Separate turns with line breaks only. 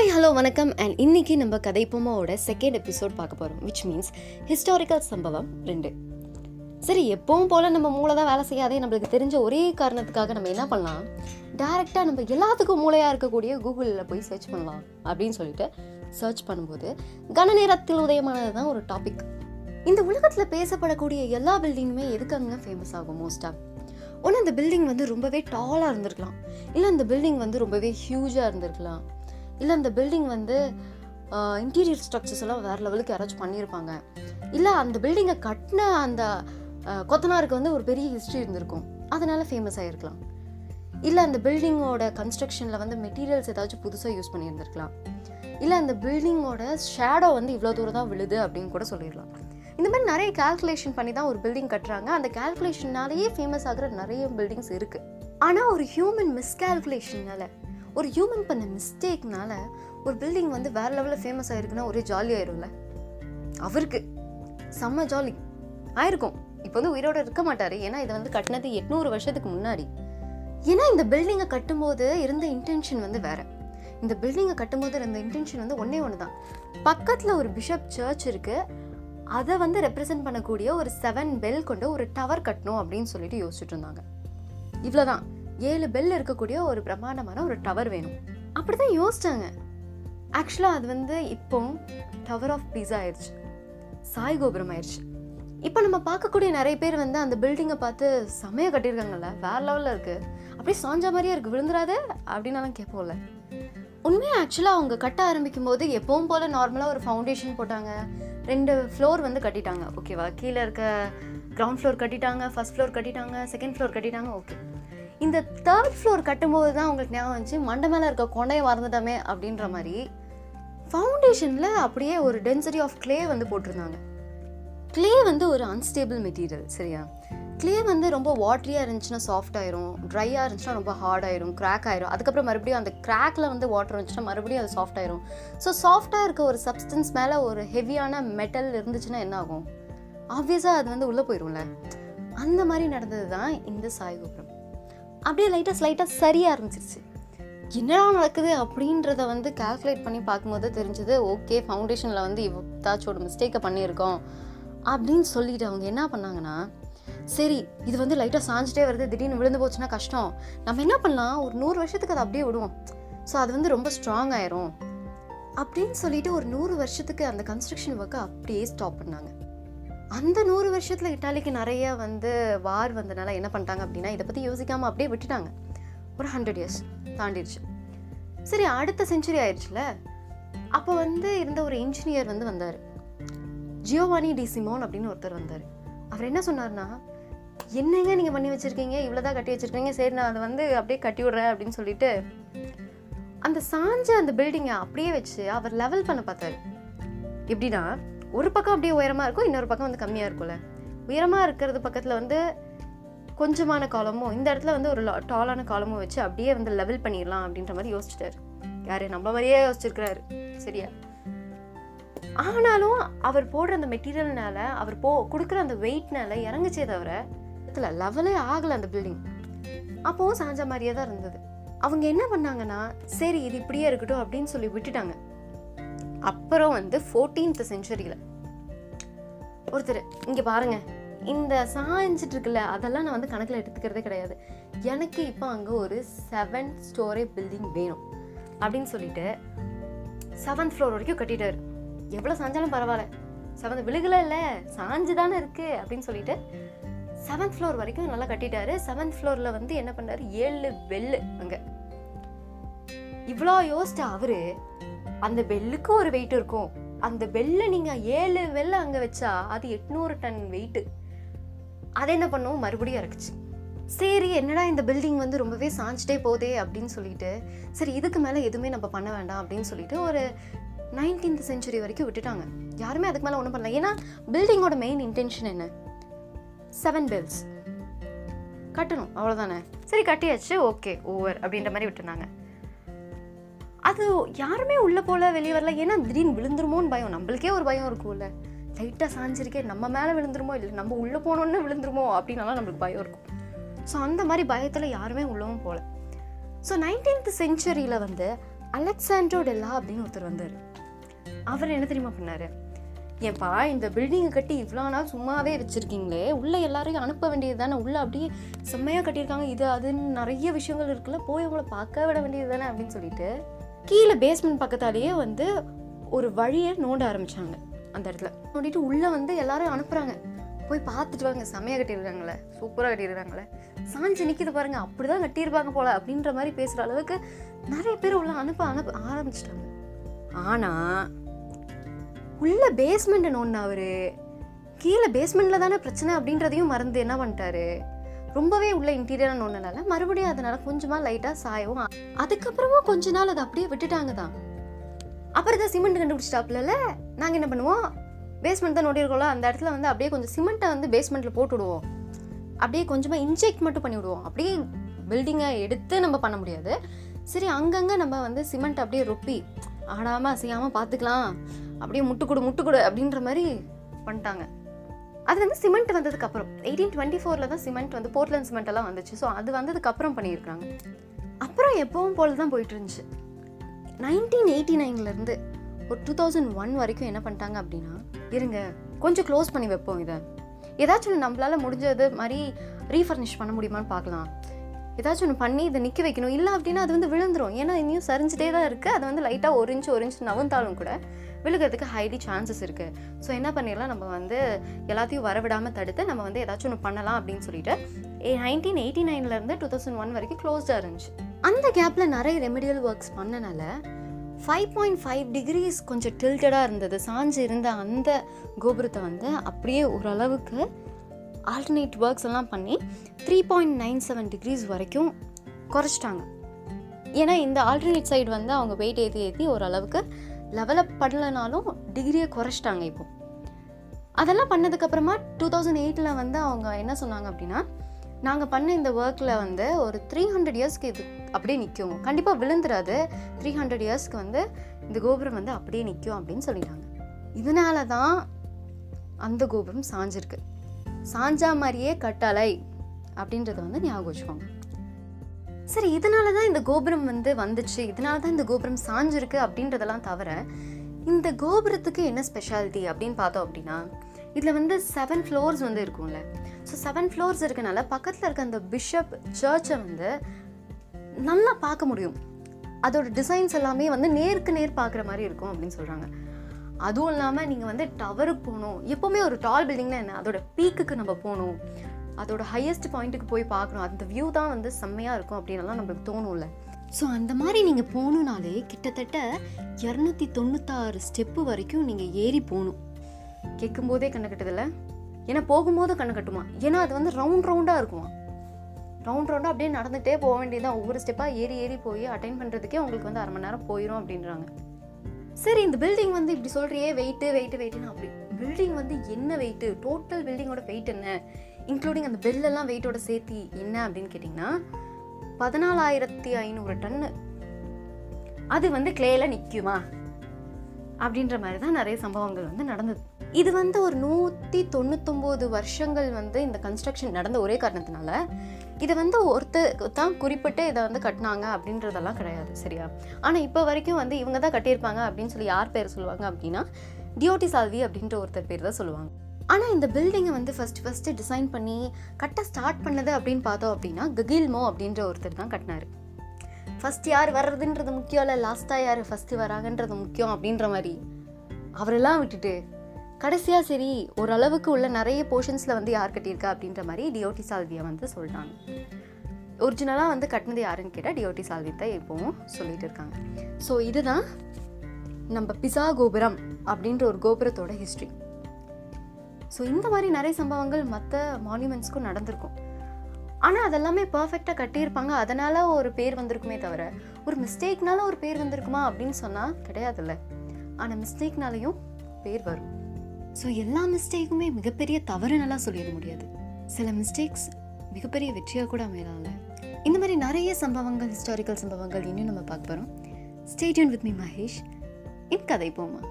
Hi hello வணக்கம். And இன்னைக்கு நம்ம கதைப்போமாவோட செகண்ட் எபிசோட் பார்க்க போகிறோம் விச் மீன்ஸ் ஹிஸ்டாரிக்கல் சம்பவம் ரெண்டு. சரி எப்பவும் போல் நம்ம மூளை தான் வேலை செய்யாதே நம்மளுக்கு தெரிஞ்ச ஒரே காரணத்துக்காக நம்ம என்ன பண்ணலாம்? டேரெக்டாக நம்ம எல்லாத்துக்கும் மூளையாக இருக்கக்கூடிய கூகுளில் போய் சர்ச் பண்ணலாம் அப்படின்னு சொல்லிட்டு சர்ச் பண்ணும்போது கன நேரத்தில் உதயமானது தான் ஒரு டாபிக் இந்த உலகத்தில் பேசப்படக்கூடிய எல்லா பில்டிங்குமே எதுக்காங்க ஃபேமஸ் ஆகும் மோஸ்ட்டாக ஒன்று அந்த பில்டிங் வந்து ரொம்பவே டாலாக இருந்திருக்கலாம். இல்லை அந்த பில்டிங் வந்து ரொம்பவே ஹியூஜாக இருந்திருக்கலாம். இல்லை அந்த பில்டிங் வந்து இன்டீரியர் ஸ்ட்ரக்சர்ஸ் எல்லாம் வேறு லெவலுக்கு யாராச்சும் பண்ணியிருப்பாங்க இல்லை அந்த பில்டிங்கை கட்டின அந்த கொத்தனாருக்கு வந்து ஒரு பெரிய ஹிஸ்ட்ரி இருந்திருக்கும். அதனால் ஃபேமஸ் ஆகிருக்கலாம் இல்லை அந்த பில்டிங்கோட கன்ஸ்ட்ரக்ஷனில் வந்து மெட்டீரியல்ஸ் ஏதாச்சும் புதுசாக யூஸ் பண்ணியிருந்திருக்கலாம். இல்லை அந்த பில்டிங்கோட ஷேடோ வந்து இவ்வளோ தூரம் தான் விழுது அப்படின்னு கூட சொல்லிடலாம். இந்த மாதிரி நிறைய கால்குலேஷன் பண்ணி தான் ஒரு பில்டிங் கட்டுறாங்க. அந்த கால்குலேஷன்னாலேயே ஃபேமஸ் ஆகிற நிறைய பில்டிங்ஸ் இருக்குது ஆனால் ஒரு ஹியூமன் மிஸ்கால்குலேஷனால ஒரு ஹியூமன் பண்ண மிஸ்டேக்னால ஒரு பில்டிங் வந்து வேற லெவலில் ஃபேமஸ் ஆயிருக்குன்னா ஒரே ஜாலி ஆயிரும்ல. அவருக்கு செம்ம ஜாலி ஆயிருக்கும். இப்போ வந்து உயிரோட இருக்க மாட்டாரு. ஏன்னா இதை வந்து கட்டினது எட்நூறு வருஷத்துக்கு முன்னாடி. ஏன்னா இந்த பில்டிங்கை கட்டும்போது இருந்த இன்டென்ஷன் வந்து வேற. இந்த பில்டிங்கை கட்டும்போது இருந்த இன்டென்ஷன் வந்து ஒன்றே ஒன்று தான் பக்கத்தில் ஒரு பிஷப் சர்ச் இருக்கு. அதை வந்து ரெப்ரசென்ட் பண்ணக்கூடிய ஒரு செவன் பெல் கொண்டு ஒரு டவர் கட்டணும் அப்படின்னு சொல்லிட்டு யோசிச்சுட்டு இருந்தாங்க. இவ்வளோதான் ஏழு பெல் இருக்கக்கூடிய ஒரு பிரம்மாண்டமான ஒரு டவர் வேணும். அப்படிதான் யோசிச்சாங்க. ஆக்சுவலாக அது வந்து இப்போ டவர் ஆஃப் பீஸா ஆயிடுச்சு. சாய் கோபுரம் ஆயிடுச்சு. இப்போ நம்ம பார்க்கக்கூடிய நிறைய பேர் வந்து அந்த பில்டிங்கை பார்த்து செமையா கட்டியிருக்காங்கல்ல வேற லெவலில் இருக்குது அப்படியே சாஞ்சா மாதிரியே இருக்குது விழுந்துராது அப்படின்னாலும் கேட்போம்ல. உண்மையாக ஆக்சுவலாக அவங்க கட்ட ஆரம்பிக்கும் போது எப்பவும் போல் நார்மலாக ஒரு ஃபவுண்டேஷன் போட்டாங்க. ரெண்டு ஃப்ளோர் வந்து கட்டிட்டாங்க. ஓகேவா கீழே இருக்க கிரவுண்ட் ஃப்ளோர் கட்டிட்டாங்க ஃபஸ்ட் ஃப்ளோர் கட்டிட்டாங்க செகண்ட் ஃப்ளோர் கட்டிட்டாங்க ஓகே இந்த தேர்ட் ஃப்ளோர் கட்டும்போது தான் உங்களுக்கு ஞாபகம் வந்துச்சு மண்டை மேலே இருக்க கொண்டையை மறந்துட்டோமே அப்படின்ற மாதிரி ஃபவுண்டேஷனில் அப்படியே ஒரு டென்சிட்டி ஆஃப் கிளே வந்து போட்டிருந்தாங்க. கிளே வந்து ஒரு அன்ஸ்டேபிள் மெட்டீரியல் சரியா? கிளே வந்து ரொம்ப வாட்ரியாக இருந்துச்சுன்னா சாஃப்ட் ஆயிரும் ட்ரையாக இருந்துச்சுன்னா ரொம்ப ஹார்ட் ஆயிரும் கிராக் ஆயிரும். அதுக்கப்புறம் மறுபடியும் அந்த கிராக்ல வந்து வாட்டர் இருந்துச்சுன்னா மறுபடியும் அது சாஃப்ட் ஆயிரும். ஸோ சாஃப்டாக இருக்க ஒரு சப்ஸ்டன்ஸ் மேலே ஒரு ஹெவியான மெட்டல் இருந்துச்சுன்னா என்ன ஆகும்? ஆப்வியஸாக அது வந்து உள்ளே போயிடும்ல அந்த மாதிரி நடந்தது தான் இந்த சாய் கோபுரம். அப்படியே லைட்டாக ஸ்லைட்டாக சரிய ஆரம்பிச்சிருச்சு. என்னடா நடக்குது அப்படின்றத வந்து கால்குலேட் பண்ணி பார்க்கும்போது தெரிஞ்சது ஓகே ஃபவுண்டேஷனில் வந்து இவத்தாச்சும் ஒரு மிஸ்டேக்கை பண்ணியிருக்கோம் அப்படின்னு சொல்லிட்டு அவங்க என்ன பண்ணாங்கன்னா சரி இது வந்து லைட்டாக சாஞ்சிட்டே வருது திடீர்னு விழுந்து போச்சுன்னா கஷ்டம். நம்ம என்ன பண்ணலாம்? ஒரு நூறு வருஷத்துக்கு அதை அப்படியே விடுவோம். ஸோ அது வந்து ரொம்ப ஸ்ட்ராங் ஆயிரும் அப்படின்னு சொல்லிட்டு ஒரு நூறு வருஷத்துக்கு அந்த கன்ஸ்ட்ரக்ஷன் ஒர்க்கை அப்படியே ஸ்டாப் பண்ணாங்க. அந்த நூறு வருஷத்தில் இட்டாலிக்கு நிறைய வந்து வார் வந்தனால என்ன பண்ணிட்டாங்க அப்படின்னா இதை பற்றி யோசிக்காமல் அப்படியே விட்டுட்டாங்க. ஒரு ஹண்ட்ரட் இயர்ஸ் தாண்டிடுச்சு. சரி அடுத்த செஞ்சுரி ஆயிடுச்சுல. அப்போ வந்து இருந்த ஒரு இன்ஜினியர் வந்து வந்தார். ஜியோவானி டி சிமோன் அப்படின்னு ஒருத்தர் வந்தார். அவர் என்ன சொன்னார்னா என்னங்க நீங்கள் பண்ணி வச்சுருக்கீங்க? இவ்வளோதான் கட்டி வச்சுருக்கீங்க. சரி நான் அதை வந்து அப்படியே கட்டி விட்றேன் அப்படின்னு சொல்லிட்டு அந்த சாஞ்ச அந்த பில்டிங்கை அப்படியே வச்சு அவர் லெவல் பண்ண பார்த்தாரு. எப்படின்னா ஒரு பக்கம் அப்படியே உயரமாக இருக்கும் இன்னொரு பக்கம் வந்து கம்மியாக இருக்கும்ல. உயரமாக இருக்கிறது பக்கத்தில் வந்து கொஞ்சமான காலமும் இந்த இடத்துல வந்து ஒரு டாலான காலமும் வச்சு அப்படியே வந்து லெவல் பண்ணிடலாம் அப்படின்ற மாதிரி யோசிச்சிட்டாரு. யாரு? நம்ம மாதிரியே யோசிச்சிருக்கிறாரு. சரியா? ஆனாலும் அவர் போடுற அந்த மெட்டீரியல்னால அவர் போ கொடுக்குற அந்த வெயிட்னால இறங்குச்சே தவிர இடத்துல லெவலே ஆகலை அந்த பில்டிங் அப்போவும் சாஞ்ச மாதிரியே தான் இருந்தது. அவங்க என்ன பண்ணாங்கன்னா சரி இது இப்படியே இருக்கட்டும் அப்படின்னு சொல்லி விட்டுட்டாங்க. அப்புறம் வந்து ஃபோர்டீன்த் செஞ்சுரியில் ஒருத்தர் இங்கே பாருங்கள் இந்த சாஞ்சிட்டு இருக்குல்ல அதெல்லாம் நான் வந்து கணக்கில் எடுத்துக்கிறதே கிடையாது. எனக்கு இப்போ அங்கே ஒரு செவன் ஸ்டோரே பில்டிங் வேணும் அப்படின்னு சொல்லிட்டு செவன்த் ஃப்ளோர் வரைக்கும் கட்டிட்டார். எவ்வளோ சாஞ்சாலும் பரவாயில்ல. செவன்த் விழுகல இல்லை சாஞ்சு தானே இருக்குது அப்படின்னு சொல்லிட்டு செவன்த் ஃப்ளோர் வரைக்கும் நல்லா கட்டிட்டாரு. செவன்த் ஃப்ளோரில் வந்து என்ன பண்ணாரு? ஏழு வெள்ளு அங்கே. இவ்வளோ யோசிச்ச அவரு அந்த பெல்லுக்கு ஒரு வெயிட் இருக்கும். அந்த பெல்லை நீங்க ஏழு வெள்ளை அங்க வச்சா அது எட்நூறு டன் வெயிட்டு அதை என்ன பண்ணுவோம் மறுபடியும் இறக்குச்சு. சரி என்னடா இந்த பில்டிங் வந்து ரொம்பவே சாஞ்சிட்டே போதே அப்படின்னு சொல்லிட்டு சரி இதுக்கு மேலே எதுவுமே நம்ம பண்ண வேண்டாம் அப்படின்னு சொல்லிட்டு ஒரு நைன்டீன்த் செஞ்சுரி வரைக்கும் விட்டுட்டாங்க. யாருமே அதுக்கு மேலே ஒன்றும் பண்ணல. ஏன்னா பில்டிங்கோட மெயின் இன்டென்ஷன் என்ன? செவன் பெல்ஸ் கட்டணும். அவ்வளோதானே சரி கட்டியாச்சு. ஓகே ஓவர் அப்படின்ற மாதிரி விட்டுனாங்க அது யாருமே உள்ளே போல வெளியே வரல. ஏன்னா திடீர்னு விழுந்துருமோன்னு பயம். நம்மளுக்கே ஒரு பயம் இருக்கும்ல. லைட்டாக சாஞ்சிருக்கே நம்ம மேலே விழுந்துருமோ இல்லை நம்ம உள்ளே போனோன்னு விழுந்துருமோ அப்படின்னாலாம் நம்மளுக்கு பயம் இருக்கும். ஸோ அந்த மாதிரி பயத்தில் யாருமே உள்ளவும் போகல ஸோ நைன்டீன்த் செஞ்சுரியில் வந்து அலெக்சாண்ட்ரோ டெல்லா அப்படின்னு ஒருத்தர் வந்தார். அவர் என்ன தெரியுமா பண்ணார்? ஏன்பா இந்த பில்டிங்கை கட்டி இவ்வளோ நாள் சும்மாவே வச்சுருக்கீங்களே. உள்ளே எல்லாரையும் அனுப்ப வேண்டியது தானே உள்ளே அப்படியே செம்மையாக கட்டியிருக்காங்க. இது அதுன்னு நிறைய விஷயங்கள் இருக்குல்ல. போய் அவங்கள பார்க்க விட வேண்டியது தானே அப்படின்னு சொல்லிட்டு கீழே பேஸ்மெண்ட் பக்கத்தாலேயே வந்து ஒரு வழியை நோண்ட ஆரம்பித்தாங்க அந்த இடத்துல. நோண்டிட்டு உள்ளே வந்து எல்லாரும் அனுப்புகிறாங்க போய் பார்த்துட்டு வாங்க செமையாக கட்டியிருக்காங்களே சூப்பராக கட்டியிருக்காங்களே. சாஞ்சு நிற்கிது பாருங்க அப்படிதான் கட்டியிருப்பாங்க போல அப்படின்ற மாதிரி பேசுகிற அளவுக்கு நிறைய பேர் உள்ள அனுப்ப அனுப்ப ஆரம்பிச்சிட்டாங்க. ஆனால் உள்ள பேஸ்மெண்ட்டை நோண்டினா அவர் கீழே பேஸ்மெண்ட்டில் தானே பிரச்சனை அப்படின்றதையும் மறந்து என்ன பண்ணிட்டாரு? ரொம்பவே உள்ள இன்டீரியராக ஒன்றுனால மறுபடியும் அதனால கொஞ்சமா லைட்டா சாயவும் அதுக்கப்புறமா கொஞ்ச நாள் அதை அப்படியே விட்டுட்டாங்க தான். அப்புறம் தான் சிமெண்ட் கண்டுபிடிச்சிட்டாப்ல நாங்கள் என்ன பண்ணுவோம்? பேஸ்மெண்ட் தான் நோண்டிருக்கோம்ல அந்த இடத்துல வந்து அப்படியே கொஞ்சம் சிமெண்ட்டை வந்து பேஸ்மெண்ட்ல போட்டு விடுவோம். அப்படியே கொஞ்சமா இன்ஜெக்ட் மட்டும் பண்ணி விடுவோம். அப்படியே பில்டிங்கை எடுத்து நம்ம பண்ண முடியாது. சரி அங்கங்கே நம்ம வந்து சிமெண்ட் அப்படியே ரொப்பி ஆடாமல் அசையாமல் பார்த்துக்கலாம். அப்படியே முட்டுக்கொடு முட்டுக்கொடு அப்படின்ற மாதிரி பண்ணிட்டாங்க. அது வந்து சிமெண்ட் வந்ததுக்கு அப்புறம். எயிட்டீன் டுவெண்ட்டி ஃபோரில் தான் சிமெண்ட் வந்து போர்ட்லண்ட் சிமெண்ட் எல்லாம் வந்துச்சு. ஸோ அது வந்ததுக்கு அப்புறம் பண்ணியிருக்காங்க. அப்புறம் எப்பவும் போல தான் போயிட்டு இருந்துச்சு நைன்டீன் எயிட்டி நைன்லேருந்து ஒரு டூ தௌசண்ட் ஒன் வரைக்கும் என்ன பண்ணிட்டாங்க அப்படின்னா இருங்க கொஞ்சம் க்ளோஸ் பண்ணி வைப்போம் இதை. ஏதாச்சும் ஒன்று நம்மளால் முடிஞ்சது மாதிரி ரீஃபர்னிஷ் பண்ண முடியுமான்னு பார்க்கலாம். ஏதாச்சும் ஒன்று பண்ணி இதை நிற்க வைக்கணும். இல்லை அப்படின்னா அது வந்து விழுந்துரும். ஏன்னா இன்னும் சரிஞ்சிட்டே தான் இருக்குது அது வந்து லைட்டாக ஒரு இன்ச்சு ஒரு இன்ச்சு நவுந்தாலும் கூட விழுகிறதுக்கு ஹைலி சான்சஸ் இருக்குது ஸோ என்ன பண்ணிடலாம்? நம்ம வந்து எல்லாத்தையும் வரவிடாமல் தடுத்து நம்ம வந்து ஏதாச்சும் ஒன்று பண்ணலாம் அப்படின்னு சொல்லிட்டு நைன்டீன் எயிட்டி நைன்லேருந்து டூ தௌசண்ட் ஒன் வரைக்கும் க்ளோஸ்டாக இருந்துச்சு. அந்த கேப்பில் நிறைய ரெமெடியல் ஒர்க்ஸ் பண்ணனால ஃபைவ் பாயிண்ட் ஃபைவ் டிகிரிஸ் கொஞ்சம் டில்டடாக இருந்தது. சாஞ்சு இருந்த அந்த கோபுரத்தை வந்து அப்படியே ஓரளவுக்கு ஆல்டர்னேட் ஒர்க்ஸ் எல்லாம் பண்ணி three point nine seven degrees வரைக்கும் குறைச்சிட்டாங்க. ஏன்னா இந்த ஆல்டர்னேட் சைடு வந்து அவங்க வெயிட் ஏற்றி ஏற்றி ஓரளவுக்கு லெவலப் பண்ணலனாலும் டிகிரியை குறைச்சிட்டாங்க இப்போ. அதெல்லாம் பண்ணதுக்கப்புறமா டூ தௌசண்ட் எயிட்டில் வந்து அவங்க என்ன சொன்னாங்க அப்படின்னா நாங்கள் பண்ண இந்த ஒர்க்கில் வந்து ஒரு த்ரீ ஹண்ட்ரட் இயர்ஸ்க்கு இது அப்படியே நிற்கும் கண்டிப்பாக விழுந்துடாது த்ரீ ஹண்ட்ரட் இயர்ஸ்க்கு வந்து இந்த கோபுரம் வந்து அப்படியே நிற்கும் அப்படின்னு சொல்லிட்டாங்க. இதனால தான் அந்த கோபுரம் சாஞ்சிருக்கு. சாஞ்சா மாதிரியே கட்டளை அப்படின்றத வந்து ஞாபகம் வச்சுக்கோங்க. சரி இதனால தான் இந்த கோபுரம் வந்து வந்துச்சு. இதனால தான் இந்த கோபுரம் சாஞ்சிருக்கு அப்படின்றதெல்லாம் தவிர இந்த கோபுரத்துக்கு என்ன ஸ்பெஷாலிட்டி அப்படின்னு பார்த்தோம் அப்படின்னா இதில் வந்து செவன் ஃப்ளோர்ஸ் வந்து இருக்கும்ல. ஸோ செவன் ஃப்ளோர்ஸ் இருக்கனால பக்கத்தில் இருக்க அந்த பிஷப் சர்ச்சை வந்து நல்லா பார்க்க முடியும். அதோட டிசைன்ஸ் எல்லாமே வந்து நேருக்கு நேர் பார்க்குற மாதிரி இருக்கும் அப்படின்னு சொல்கிறாங்க அதுவும் இல்லாமல் நீங்கள் வந்து டவருக்கு போகணும். எப்போவுமே ஒரு டால் பில்டிங்னா என்ன? அதோட பீக்குக்கு நம்ம போகணும். அதோட ஹையஸ்ட் பாயிண்ட்டுக்கு போய் பார்க்கணும். அந்த வியூ தான் வந்து செம்மையாக இருக்கும் அப்படின்னுலாம் நம்மளுக்கு தோணும்ல. ஸோ அந்த மாதிரி நீங்கள் போகணுனாலே கிட்டத்தட்ட இரநூத்தி தொண்ணூத்தாறு ஸ்டெப்பு வரைக்கும் நீங்கள் ஏறி போகணும். கேட்கும்போதே கண்ணு கட்டுதில்ல? ஏன்னா போகும்போது கண்ணு கட்டுமா? ஏன்னா அது வந்து ரவுண்ட் ரவுண்டாக இருக்குமா? ரவுண்ட் ரவுண்டாக அப்படியே நடந்துகிட்டே போக வேண்டியதுதான். ஒவ்வொரு ஸ்டெப்பாக ஏறி ஏறி போய் அட்டைன் பண்ணுறதுக்கே உங்களுக்கு வந்து அரை மணி நேரம் போயிடும் அப்படின்றாங்க. சரி இந்த பில்டிங் வந்து இப்படி சொல்றியே வெயிட்டு வெயிட்டு வெயிட்டுன்னு அப்படி. பில்டிங் வந்து என்ன வெயிட்டு டோட்டல் பில்டிங்கோட வெயிட் என்ன? இன்க்ளூடிங் அந்த பெல்லெல்லாம் வெயிட்டோட சேர்த்தி என்ன அப்படின்னு கேட்டிங்கன்னா பதினாலாயிரத்தி ஐநூறு டன்னு அது வந்து கிளேல நிற்குமா அப்படின்ற மாதிரி தான் நிறைய சம்பவங்கள் வந்து நடந்தது. இது வந்து ஒரு நூற்றி தொண்ணூத்தொம்போது வருஷங்கள் வந்து இந்த கன்ஸ்ட்ரக்ஷன் நடந்த ஒரே காரணத்தினால இதை வந்து ஒருத்தர் தான் குறிப்பிட்டு இதை வந்து கட்டினாங்க அப்படின்றதெல்லாம் கிடையாது சரியா? ஆனால் இப்போ வரைக்கும் வந்து இவங்க தான் கட்டியிருப்பாங்க அப்படின்னு சொல்லி யார் பேர் சொல்லுவாங்க அப்படின்னா டியோட்டி சால்வி அப்படின்ற ஒருத்தர் பேர் தான் சொல்லுவாங்க. ஆனால் இந்த பில்டிங்கை வந்து ஃபஸ்ட்டு ஃபஸ்ட்டு டிசைன் பண்ணி கட்ட ஸ்டார்ட் பண்ணது அப்படின்னு பார்த்தோம் அப்படின்னா ககில்மோ அப்படின்ற ஒருத்தர் தான் கட்டினார். ஃபஸ்ட் யார் வர்றதுன்றது முக்கியம் இல்லை லாஸ்ட்டாக யார் ஃபஸ்ட்டு வராங்கன்றது முக்கியம் அப்படின்ற மாதிரி அவரெல்லாம் விட்டுட்டு கடைசியாக சரி ஓரளவுக்கு உள்ள நிறைய போர்ஷன்ஸில் வந்து யார் கட்டியிருக்கா அப்படின்ற மாதிரி டியோட்டி சால்வியை வந்து சொல்கிறாங்க ஒரிஜினலாக வந்து கட்டினது யாருன்னு கேட்டால் டியோட்டி சால்வி தான் இப்போவும் சொல்லிட்டு இருக்காங்க. ஸோ இதுதான் நம்ம பிசா கோபுரம் அப்படின்ற ஒரு கோபுரத்தோட ஹிஸ்ட்ரி ஸோ இந்த மாதிரி நிறைய சம்பவங்கள் மற்ற மான்யூமெண்ட்ஸ்க்கும் நடந்திருக்கும். ஆனால் அதெல்லாமே பர்ஃபெக்டாக கட்டியிருப்பாங்க. அதனால் ஒரு பேர் வந்திருக்குமே தவிர ஒரு மிஸ்டேக்னால ஒரு பேர் வந்திருக்குமா அப்படின்னு சொன்னால் கிடையாதுல்ல. ஆனால் மிஸ்டேக்னாலையும் பேர் வரும். ஸோ எல்லா மிஸ்டேக்குமே மிகப்பெரிய தவறுனெல்லாம் சொல்லிட முடியாது. சில மிஸ்டேக்ஸ் மிகப்பெரிய வெற்றியாக கூட அமையலாம்ல. இந்த மாதிரி நிறைய சம்பவங்கள் ஹிஸ்டாரிக்கல் சம்பவங்கள் இன்னும் நம்ம பார்க்க போகிறோம் stadium with me Mahesh in கதை போமா?